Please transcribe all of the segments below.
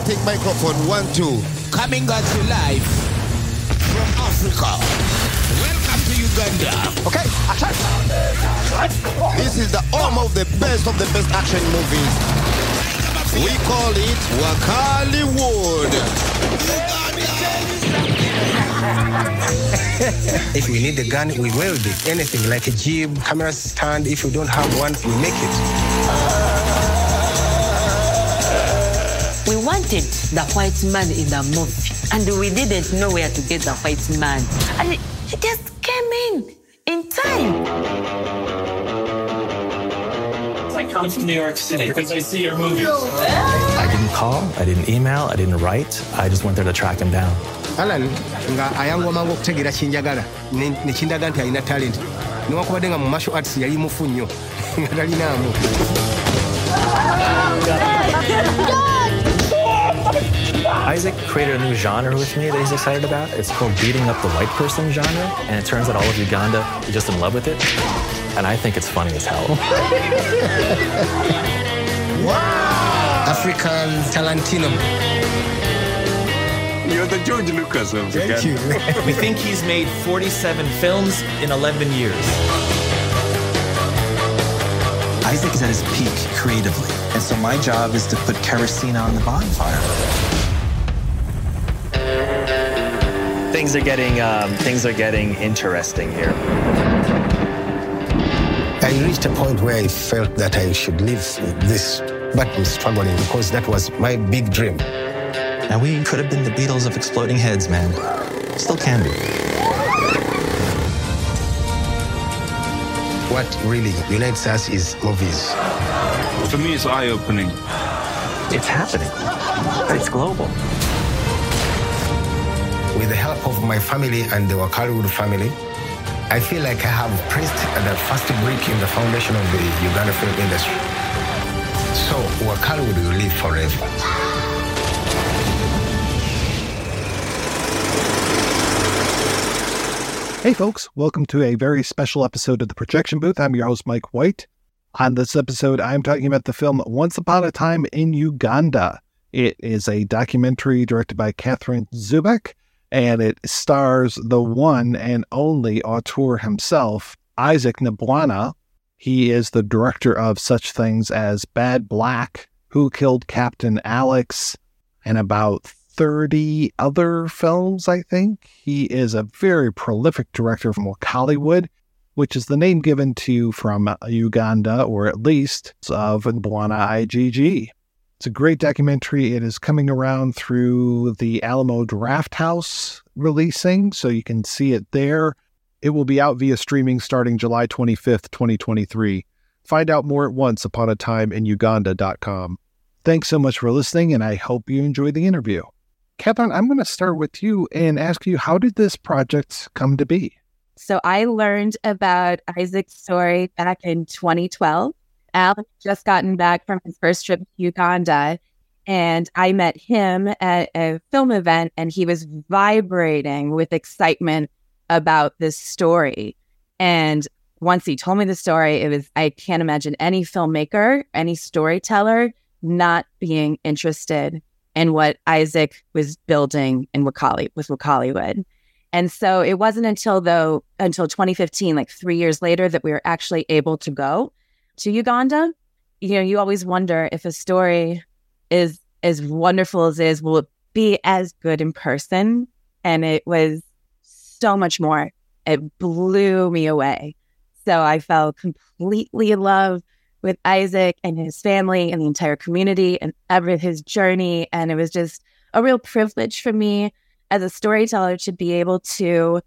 Testing microphone one two. Coming at you live from Africa. Welcome to Uganda. Okay, action. This is the home of the best of the best action movies. We call it Wakaliwood. If we need a gun, we weld it. Anything like a jib, camera stand. If you don't have one, we make it. Wanted the white man in the movie, and we didn't know where to get the white man. And he just came in in time. I come from New York City because I see your movies. I didn't call, I didn't email, I didn't write. I just went there to track him down. alan nga ayangwa mangu okutegeera kinjagala ne ne kindaga nti alina talent newankubadde nga mu martial arts yali mufu nnyo nga talinaamu Isaac created a new genre with me that he's excited about. It's called beating up the white person genre, and it turns out all of Uganda is just in love with it. And I think it's funny as hell. wow! african talentino You're the George Lucas of thank you we think he's made 47 films in 11 years. Isaac is at his peak creatively, and so my job is to put kerosene on the bonfire. Things are getting um, things are getting interesting here. i reached a point where i felt that i should leave this but i'm struggling because that was my big dream Now we could have been the Beatles of exploding heads, man. Still can be. what really unites us is movies For me, it's eye-opening. It's happening. It's global. With the help of my family and the Wakaliwood family, I feel like I have pressed the first brick in the foundation of the Uganda film industry. So Wakaliwood will live forever. Hey, folks, welcome to a very special episode of the Projection Booth. I'm your host, Mike White. On this episode, I'm talking about the film Once Upon a Time in Uganda. It is a documentary directed by Cathryne Czubek, and it stars the one and only auteur himself, Isaac Nabwana. He is the director of such things as Bad Black, Who Killed Captain Alex, and about 30 other films, I think. He is a very prolific director from Hollywood, which is the name given to from Uganda, or at least Nabwana IGG. It's a great documentary. It is coming around through the Alamo Drafthouse releasing, so you can see it there. It will be out via streaming starting July 25th, 2023. Find out more at once upon a time in Uganda.com. Thanks so much for listening, and I hope you enjoy the interview. Cathryne, I'm going to start with you and ask you how did this project come to be? So I learned about Isaac's story back in 2012. Al just gotten back from his first trip to Uganda, and I met him at a film event, and he was vibrating with excitement about this story. And once he told me the story, it was I can't imagine any filmmaker, any storyteller not being interested in what Isaac was building in Wakali with Wakaliwood. And so it wasn't until though until 2015, like three years later, that we were actually able to go to Uganda. You know, you always wonder if a story is as wonderful as it is, will it be as good in person? And it was so much more. It blew me away. So I fell completely in love with Isaac and his family and the entire community and ever his journey. And it was just a real privilege for me as a storyteller to be able to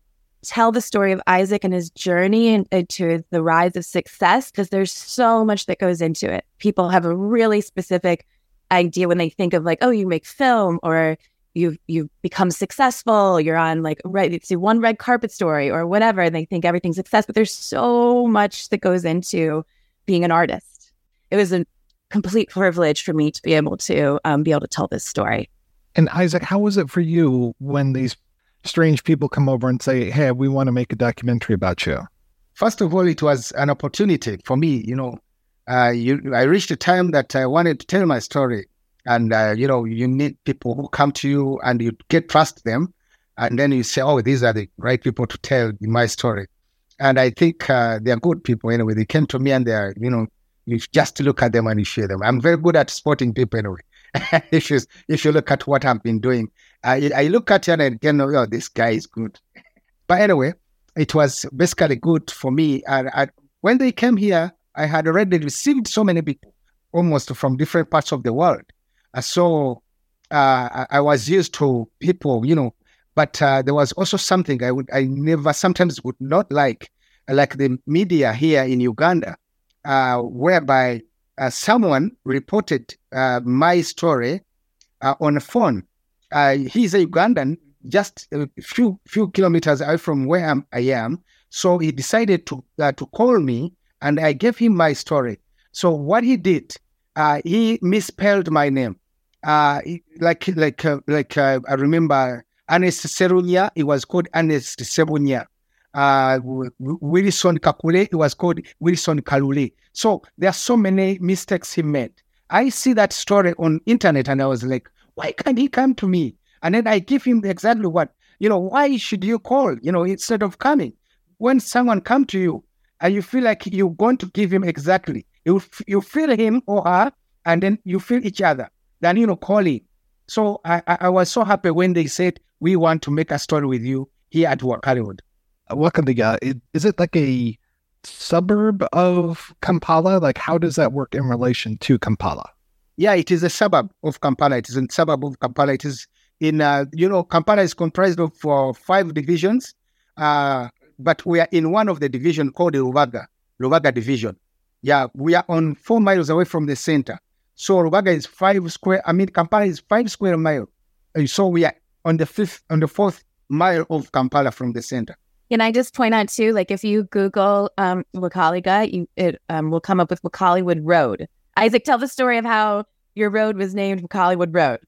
tell the story of Isaac and his journey into the rise of success because there's so much that goes into it. People have a really specific idea when they think of like, oh, you make film or you've you've become successful, you're on like right it's one red carpet story or whatever, and they think everything's success. But there's so much that goes into being an artist. It was a complete privilege for me to be able to um, be able to tell this story. And Isaac, how was it for you when these strange people come over and say, "Hey, we want to make a documentary about you"? First of all, it was an opportunity for me. You know, uh, you, I reached a time that I wanted to tell my story, and uh, you know, you need people who come to you and you get trust them, and then you say, "Oh, these are the right people to tell my story." And I think uh, they are good people anyway. They came to me and they are, you know, you just look at them and you share them. I'm very good at spotting people anyway. If you if you look at what I've been doing, I, I look at it and you know, oh, this guy is good. But anyway, it was basically good for me. And I, when they came here, I had already received so many people, almost from different parts of the world. Uh, so uh, I was used to people, you know, but uh, there was also something I would, I never, sometimes would not like, like the media here in Uganda, uh, whereby uh, someone reported uh, my story uh, on a phone. Uh, he's a Ugandan, just a few few kilometers away from where I'm, I am. So he decided to uh, to call me, and I gave him my story. So what he did, uh, he misspelled my name. like like like I remember Ernest Serunya. It was called Ernest Sebunya uh, Wilson Kakule, it was called Wilson Kalule. So there are so many mistakes he made. I see that story on internet and I was like, why can't he come to me? And then I give him exactly what, you know, why should you call, you know, instead of coming? When someone come to you and you feel like you're going to give him exactly, you, you feel him or her and then you feel each other, then, you know, calling. So I, I was so happy when they said, we want to make a story with you here at Work Hollywood. Wakaliga, is it like a suburb of Kampala? Like, how does that work in relation to Kampala? Yeah, it is a suburb of Kampala. It is a suburb of Kampala. It is in, uh, you know, Kampala is comprised of uh, five divisions, uh, but we are in one of the division called the Rubaga, Rubaga division. Yeah, we are on four miles away from the center. So Rubaga is five square. I mean, Kampala is five square mile. and So we are on the fifth, on the fourth mile of Kampala from the center. Can I just point out too, like if you Google um, Wakaliga, you it um, will come up with Wakaliwood Road. Isaac, tell the story of how your road was named Wakaliwood Road.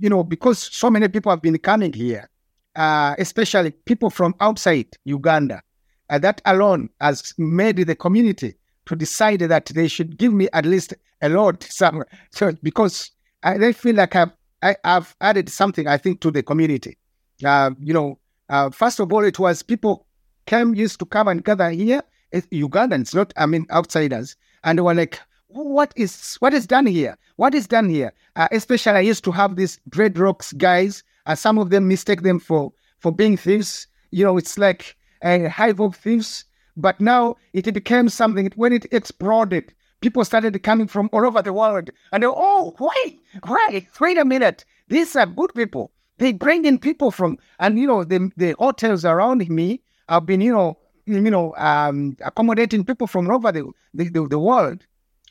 You know, because so many people have been coming here, uh, especially people from outside Uganda. Uh, that alone has made the community to decide that they should give me at least a lot somewhere. So because I they feel like I've I, have added something, I think, to the community. Uh, you know, uh, first of all, it was people came used to come and gather here. Ugandans, not I mean outsiders, and they were like, "What is what is done here? What is done here?" Uh, especially, I used to have these dreadlocks guys. and some of them mistake them for for being thieves. You know, it's like a hive of thieves. But now it became something. When it exploded, people started coming from all over the world, and they, oh, wait, wait, wait a minute. These are good people. They bring in people from, and you know, the the hotels around me I've been, you know, you know, um, accommodating people from all over the, the, the, the world.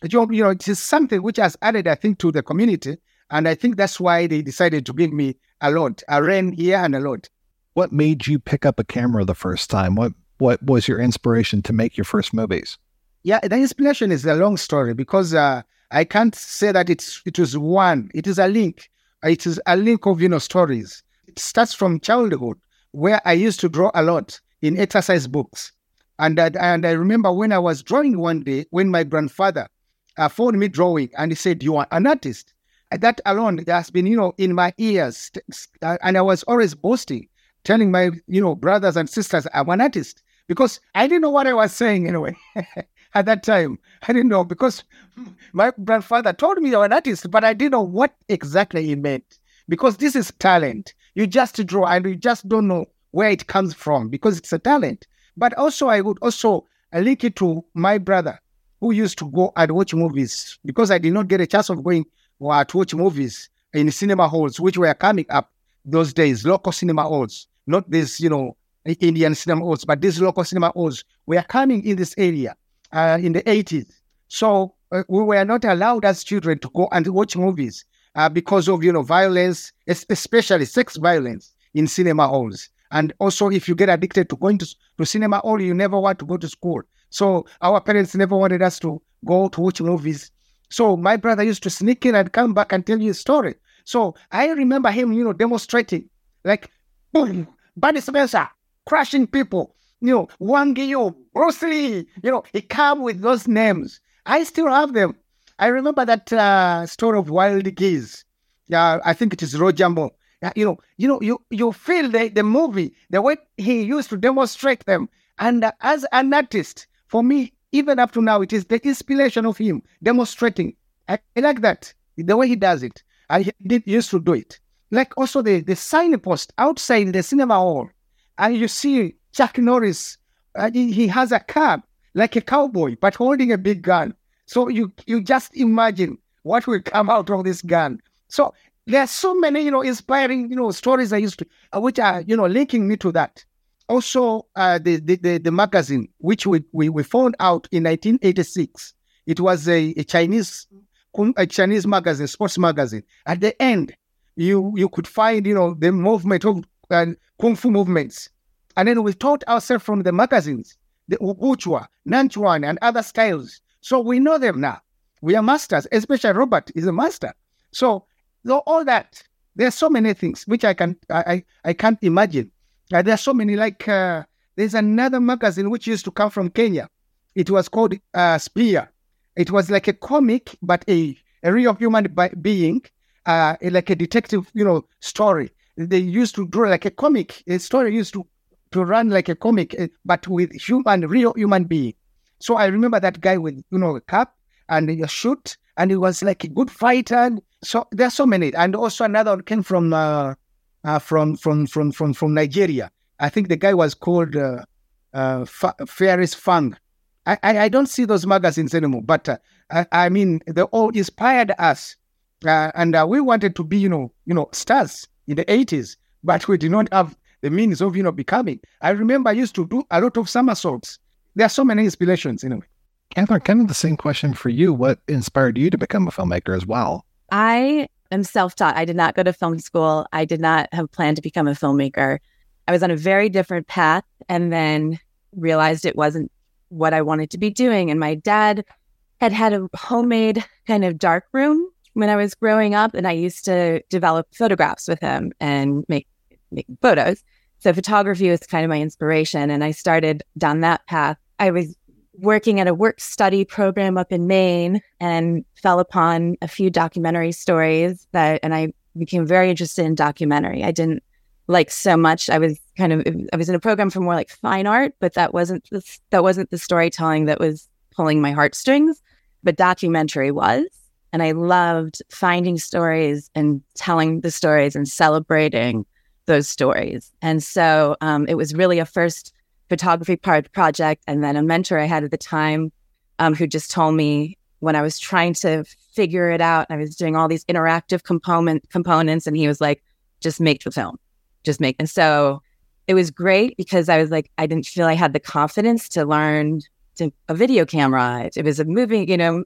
You know, it is something which has added, I think, to the community. And I think that's why they decided to give me a lot, a rain here and a lot. What made you pick up a camera the first time? What what was your inspiration to make your first movies? Yeah, the inspiration is a long story because uh, I can't say that it's it was one. It is a link. It is a link of you know stories. It starts from childhood where I used to draw a lot in exercise books. And, uh, and I remember when I was drawing one day, when my grandfather uh, phoned me drawing and he said, You are an artist. And that alone has been, you know, in my ears. And I was always boasting, telling my, you know, brothers and sisters, I'm an artist. Because I didn't know what I was saying anyway. At that time, I didn't know because my grandfather told me you're an artist, but I didn't know what exactly he meant. Because this is talent. You just draw and you just don't know where it comes from because it's a talent. But also, I would also link it to my brother who used to go and watch movies because I did not get a chance of going uh, to watch movies in cinema halls, which were coming up those days, local cinema halls, not this, you know, Indian cinema halls, but these local cinema halls were coming in this area uh, in the 80s. So uh, we were not allowed as children to go and watch movies uh, because of you know violence, especially sex violence in cinema halls. And also, if you get addicted to going to, to cinema hall, you never want to go to school. So our parents never wanted us to go to watch movies. So my brother used to sneak in and come back and tell you a story. So I remember him, you know, demonstrating like boom, Buddy Spencer crushing people, you know, Wang Guillaume, Bruce Lee, you know, he come with those names. I still have them. I remember that uh, story of Wild Geese. Yeah, I think it is Moore. Yeah, you know, you know, you you feel the, the movie, the way he used to demonstrate them. And uh, as an artist, for me, even up to now, it is the inspiration of him demonstrating. I, I like that, the way he does it. I did used to do it. Like also the, the signpost outside the cinema hall. And you see Chuck Norris, uh, he, has a cab like a cowboy, but holding a big gun. So you you just imagine what will come out of this gun. So there are so many, you know, inspiring, you know, stories I used to, uh, which are, you know, linking me to that. Also, uh, the, the, the the magazine which we, we we found out in 1986, it was a, a Chinese a Chinese magazine, sports magazine. At the end, you you could find, you know, the movement of uh, kung fu movements, and then we taught ourselves from the magazines, the Wuchua, Nanchuan, and other styles. So we know them now. We are masters, especially Robert is a master. So all that, there are so many things which I can I I, I can't imagine. Uh, there are so many like uh, there's another magazine which used to come from Kenya. It was called uh, Spear. It was like a comic, but a, a real human being, uh, like a detective, you know, story. They used to draw like a comic. A story used to to run like a comic, uh, but with human, real human being. So I remember that guy with, you know, a cap and a shoot, and he was like a good fighter. So there are so many. And also another came from uh, uh, from, from from from from Nigeria. I think the guy was called uh, uh, Ferris Fang. I, I, I don't see those magazines anymore, but uh, I, I mean they all inspired us, uh, and uh, we wanted to be you know you know stars in the eighties, but we did not have the means of you know becoming. I remember I used to do a lot of somersaults there are so many inspirations in a way. Cathryne, kind of the same question for you. What inspired you to become a filmmaker as well? I am self taught. I did not go to film school. I did not have planned to become a filmmaker. I was on a very different path and then realized it wasn't what I wanted to be doing. And my dad had had a homemade kind of dark room when I was growing up, and I used to develop photographs with him and make make photos. So photography was kind of my inspiration, and I started down that path. I was working at a work study program up in Maine and fell upon a few documentary stories that, and I became very interested in documentary. I didn't like so much. I was kind of I was in a program for more like fine art, but that wasn't the, that wasn't the storytelling that was pulling my heartstrings. But documentary was, and I loved finding stories and telling the stories and celebrating those stories. And so um, it was really a first photography part project. And then a mentor I had at the time um, who just told me when I was trying to figure it out, I was doing all these interactive component components, and he was like, just make the film, just make. And so it was great because I was like, I didn't feel I had the confidence to learn to, a video camera. It was a moving, you know,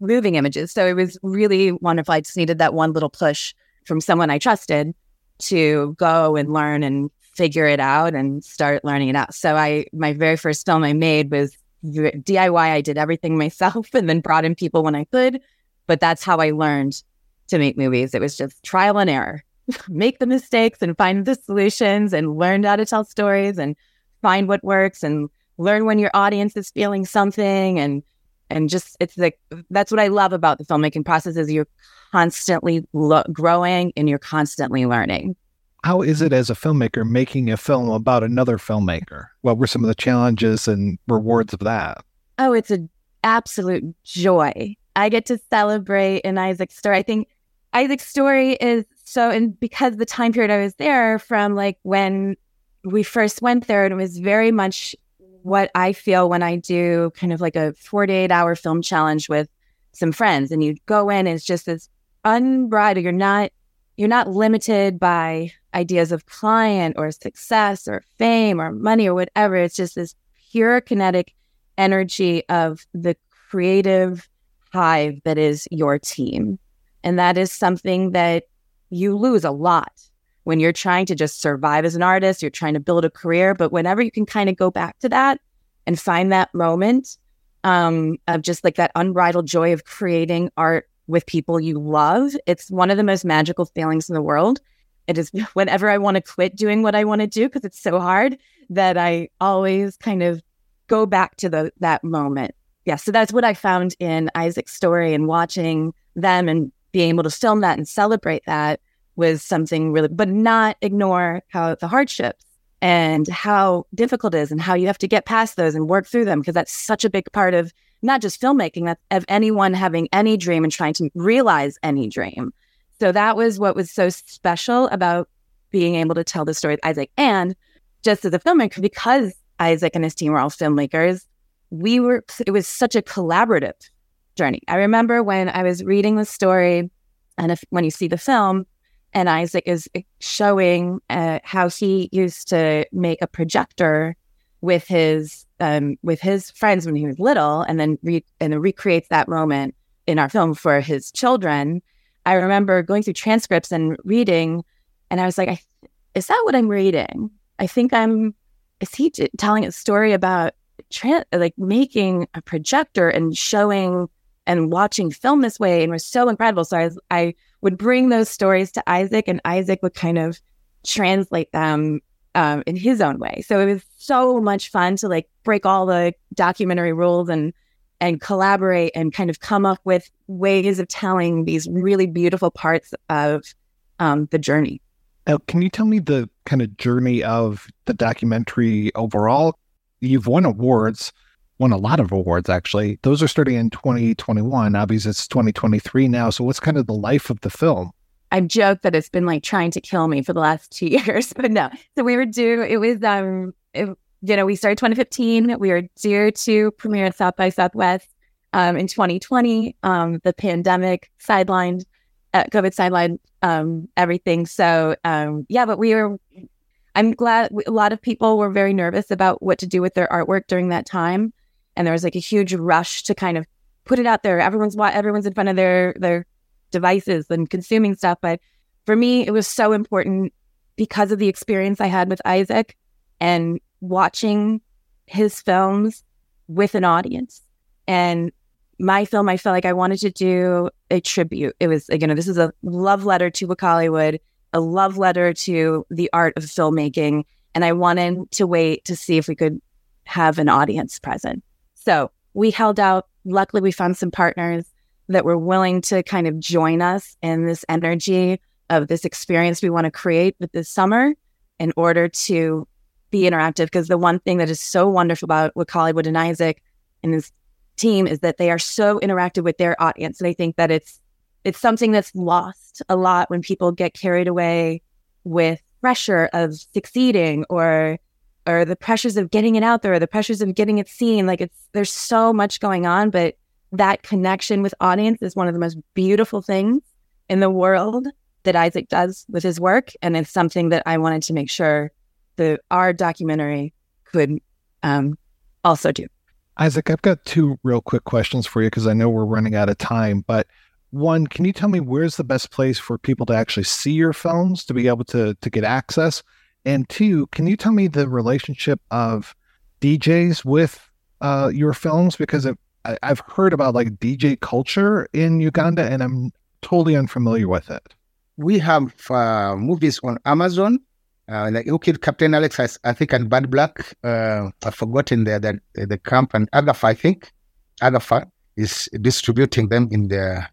moving images. So it was really wonderful. I just needed that one little push from someone I trusted to go and learn and figure it out and start learning it out. So I my very first film I made was DIY. I did everything myself and then brought in people when I could. But that's how I learned to make movies. It was just trial and error. make the mistakes and find the solutions and learn how to tell stories and find what works and learn when your audience is feeling something and and just it's like that's what I love about the filmmaking process is you're constantly lo- growing and you're constantly learning. How is it as a filmmaker making a film about another filmmaker? What were some of the challenges and rewards of that? Oh, it's an absolute joy. I get to celebrate in Isaac's story. I think Isaac's story is so, and because the time period I was there from like when we first went there, and it was very much what I feel when I do kind of like a 48 hour film challenge with some friends and you go in, it's just this unbridled. You're not you're not limited by ideas of client or success or fame or money or whatever. It's just this pure kinetic energy of the creative hive that is your team. And that is something that you lose a lot when you're trying to just survive as an artist, you're trying to build a career. But whenever you can kind of go back to that and find that moment um, of just like that unbridled joy of creating art with people you love, it's one of the most magical feelings in the world. It is whenever I want to quit doing what I want to do because it's so hard that I always kind of go back to the that moment. Yeah, so that's what I found in Isaac's story and watching them and being able to film that and celebrate that was something really, but not ignore how the hardships and how difficult it is and how you have to get past those and work through them because that's such a big part of not just filmmaking, that's of anyone having any dream and trying to realize any dream. So that was what was so special about being able to tell the story with Isaac. And just as a filmmaker, because Isaac and his team were all filmmakers, we were, it was such a collaborative journey. I remember when I was reading the story and if, when you see the film, and Isaac is showing uh, how he used to make a projector with his um, with his friends when he was little, and then re- and recreates that moment in our film for his children. I remember going through transcripts and reading, and I was like, I, "Is that what I'm reading? I think I'm." Is he t- telling a story about tra- like making a projector and showing and watching film this way and was so incredible. So I, I would bring those stories to Isaac, and Isaac would kind of translate them um, in his own way. So it was so much fun to like break all the documentary rules and and collaborate and kind of come up with ways of telling these really beautiful parts of um, the journey. Now, can you tell me the kind of journey of the documentary overall? You've won awards won a lot of awards actually. Those are starting in 2021. Obviously, it's 2023 now. So, what's kind of the life of the film? I've joked that it's been like trying to kill me for the last two years, but no. So we were due. It was um, it, you know, we started 2015. We were due to premiere at South by Southwest um in 2020. Um, the pandemic sidelined, uh, COVID sidelined um everything. So um, yeah, but we were. I'm glad a lot of people were very nervous about what to do with their artwork during that time and there was like a huge rush to kind of put it out there. Everyone's everyone's in front of their their devices and consuming stuff. But for me, it was so important because of the experience I had with Isaac and watching his films with an audience. And my film, I felt like I wanted to do a tribute. It was, you know, this is a love letter to Wakaliwood, a love letter to the art of filmmaking. And I wanted to wait to see if we could have an audience present. So we held out. Luckily, we found some partners that were willing to kind of join us in this energy of this experience we want to create with this summer in order to be interactive. Because the one thing that is so wonderful about what Hollywood and Isaac and his team is that they are so interactive with their audience. And I think that it's it's something that's lost a lot when people get carried away with pressure of succeeding or or the pressures of getting it out there, or the pressures of getting it seen. Like it's there's so much going on, but that connection with audience is one of the most beautiful things in the world that Isaac does with his work, and it's something that I wanted to make sure the our documentary could um, also do. Isaac, I've got two real quick questions for you because I know we're running out of time. But one, can you tell me where's the best place for people to actually see your films to be able to to get access? And two, can you tell me the relationship of DJs with uh, your films? Because I, have heard about like DJ culture in Uganda, and I'm totally unfamiliar with it. We have uh, movies on Amazon, uh, like OK Captain Alex, I, I, think, and Bad Black. Uh, I've forgotten the, the the company Agafa, I think. Agafa is distributing them in the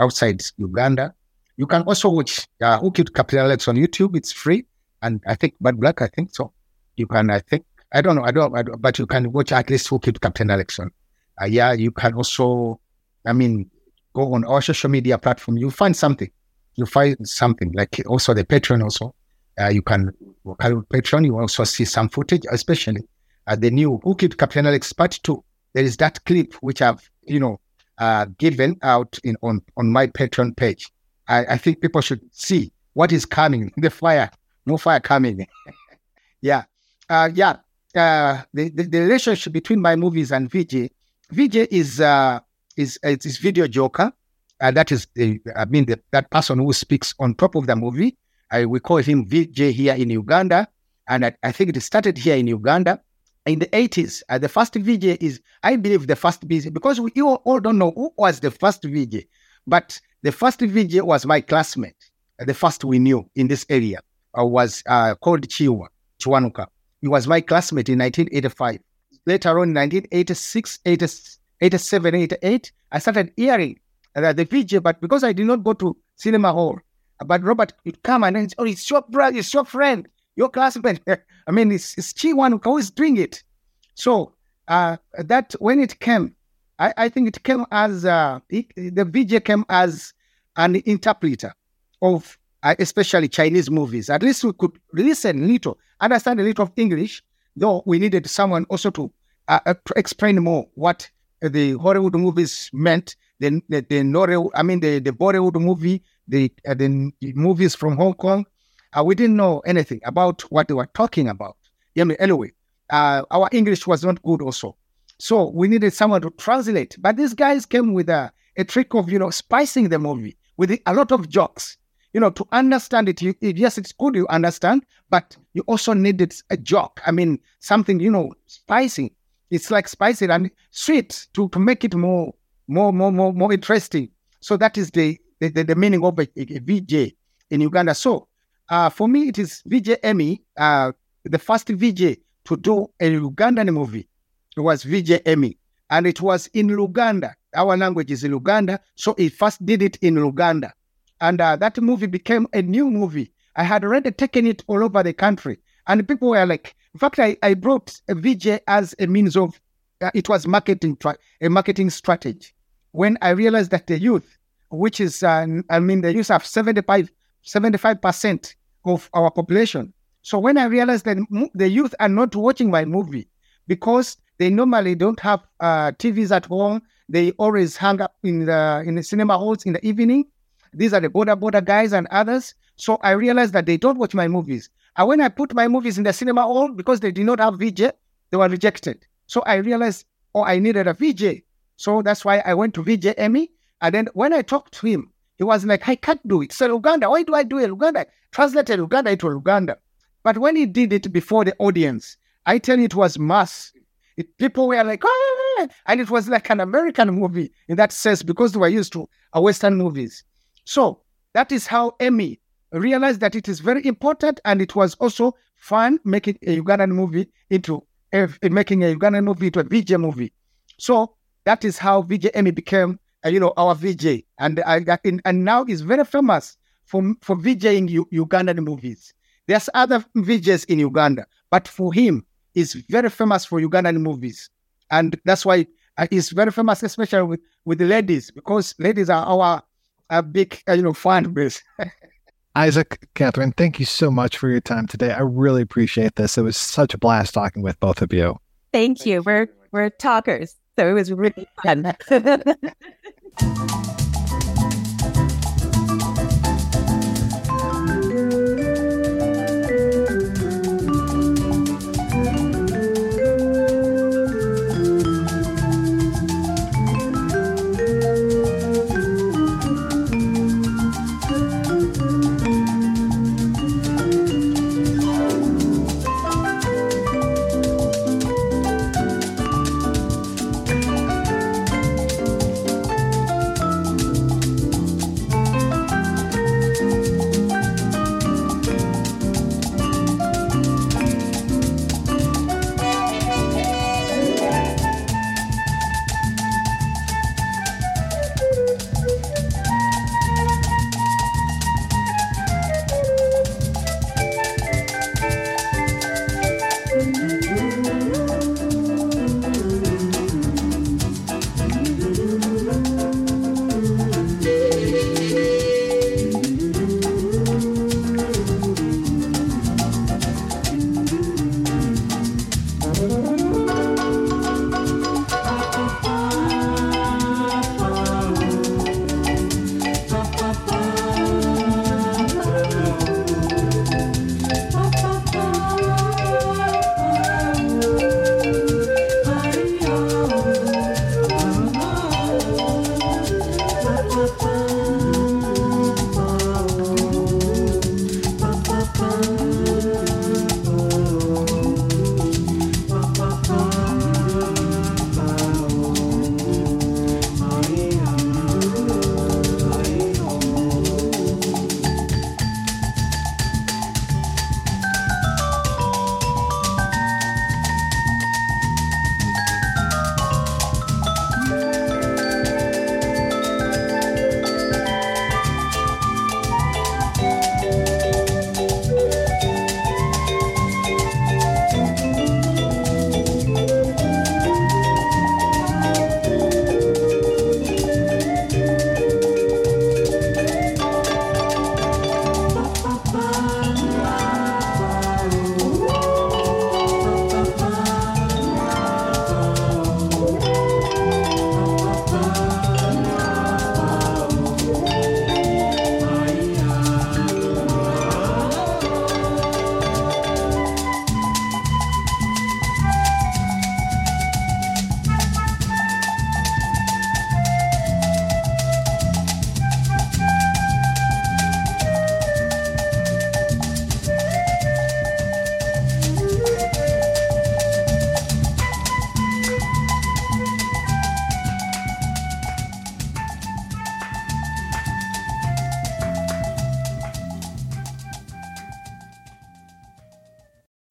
outside Uganda. You can also watch uh, OK Captain Alex on YouTube. It's free and I think Bad Black, I think so. You can, I think, I don't know, I don't, I don't but you can watch at least who killed Captain Alexon. Uh, yeah, you can also, I mean, go on our social media platform. You find something. You find something like also the Patreon also. Uh, you can Patreon. You also see some footage, especially uh, the new Who Killed Captain Alex Part Two. There is that clip which I've you know uh, given out in on on my Patreon page. I, I think people should see what is coming, the fire, no fire coming. yeah, uh, yeah. Uh, the, the, the relationship between my movies and VJ, VJ is uh, is is video joker. Uh, that is the I mean the, that person who speaks on top of the movie. I, we call him VJ here in Uganda, and I, I think it started here in Uganda in the 80s. Uh, the first VJ is, I believe, the first VJ because we all, don't know who was the first VJ, but the first VJ was my classmate. Uh, the first we knew in this area uh, was uh, called Chiwa Chiwanuka. He was my classmate in 1985. Later on, in 1986, 87, 88, I started hearing that the VJ, but because I did not go to cinema hall, but Robert would come and oh, it's your brother, it's your friend, your classmate. I mean, it's, it's Chiwanuka is doing it. So uh, that when it came, I, I think it came as, uh, it, the VJ came as an interpreter of uh, especially Chinese movies. At least we could listen a little, understand a little of English, though we needed someone also to uh, uh explain more what the Hollywood movies meant. The the, the Nollywood, I mean the the Bollywood movie, the uh, the movies from Hong Kong. Uh, we didn't know anything about what they were talking about. Yeah, anyway, uh, our English was not good also, so we needed someone to translate. But these guys came with a, a trick of you know spicing the movie with a lot of jokes you know, to understand it, you, yes, it's good you understand, but you also needed a joke. I mean, something, you know, spicy. It's like spicy and sweet to, to make it more, more, more, more, more interesting. So that is the, the, the meaning of a, a, VJ in Uganda. So uh, for me, it is VJ Emmy, uh, the first VJ to do a Ugandan movie. It was VJ Emmy. And it was in Luganda. Our language is Luganda. So he first did it in Luganda. And uh, that movie became a new movie. I had already taken it all over the country. And people were like, in fact, I, I brought a VJ as a means of, uh, it was marketing, tra- a marketing strategy. When I realized that the youth, which is, uh, I mean, the youth have 75, 75% of our population. So when I realized that the youth are not watching my movie because they normally don't have uh, TVs at home, they always hang up in the in the cinema halls in the evening. These are the border border guys and others. So I realized that they don't watch my movies. And when I put my movies in the cinema hall because they did not have VJ, they were rejected. So I realized, oh, I needed a VJ. So that's why I went to VJ Emmy. And then when I talked to him, he was like, I can't do it. So Uganda, why do I do it? Uganda translated Uganda into Uganda. But when he did it before the audience, I tell you, it was mass. It, people were like, oh, and it was like an American movie in that sense because they were used to Western movies. So that is how Emmy realized that it is very important and it was also fun making a Ugandan movie into a, making a Ugandan movie into a VJ movie. So that is how VJ Emmy became, uh, you know, our VJ, and and now is very famous for for VJing U- Ugandan movies. There's other VJs in Uganda, but for him, is very famous for Ugandan movies, and that's why uh, he's very famous, especially with with the ladies, because ladies are our a big, uh, you know, fan base. Isaac, Cathryne, thank you so much for your time today. I really appreciate this. It was such a blast talking with both of you. Thank you. We're we're talkers, so it was really fun.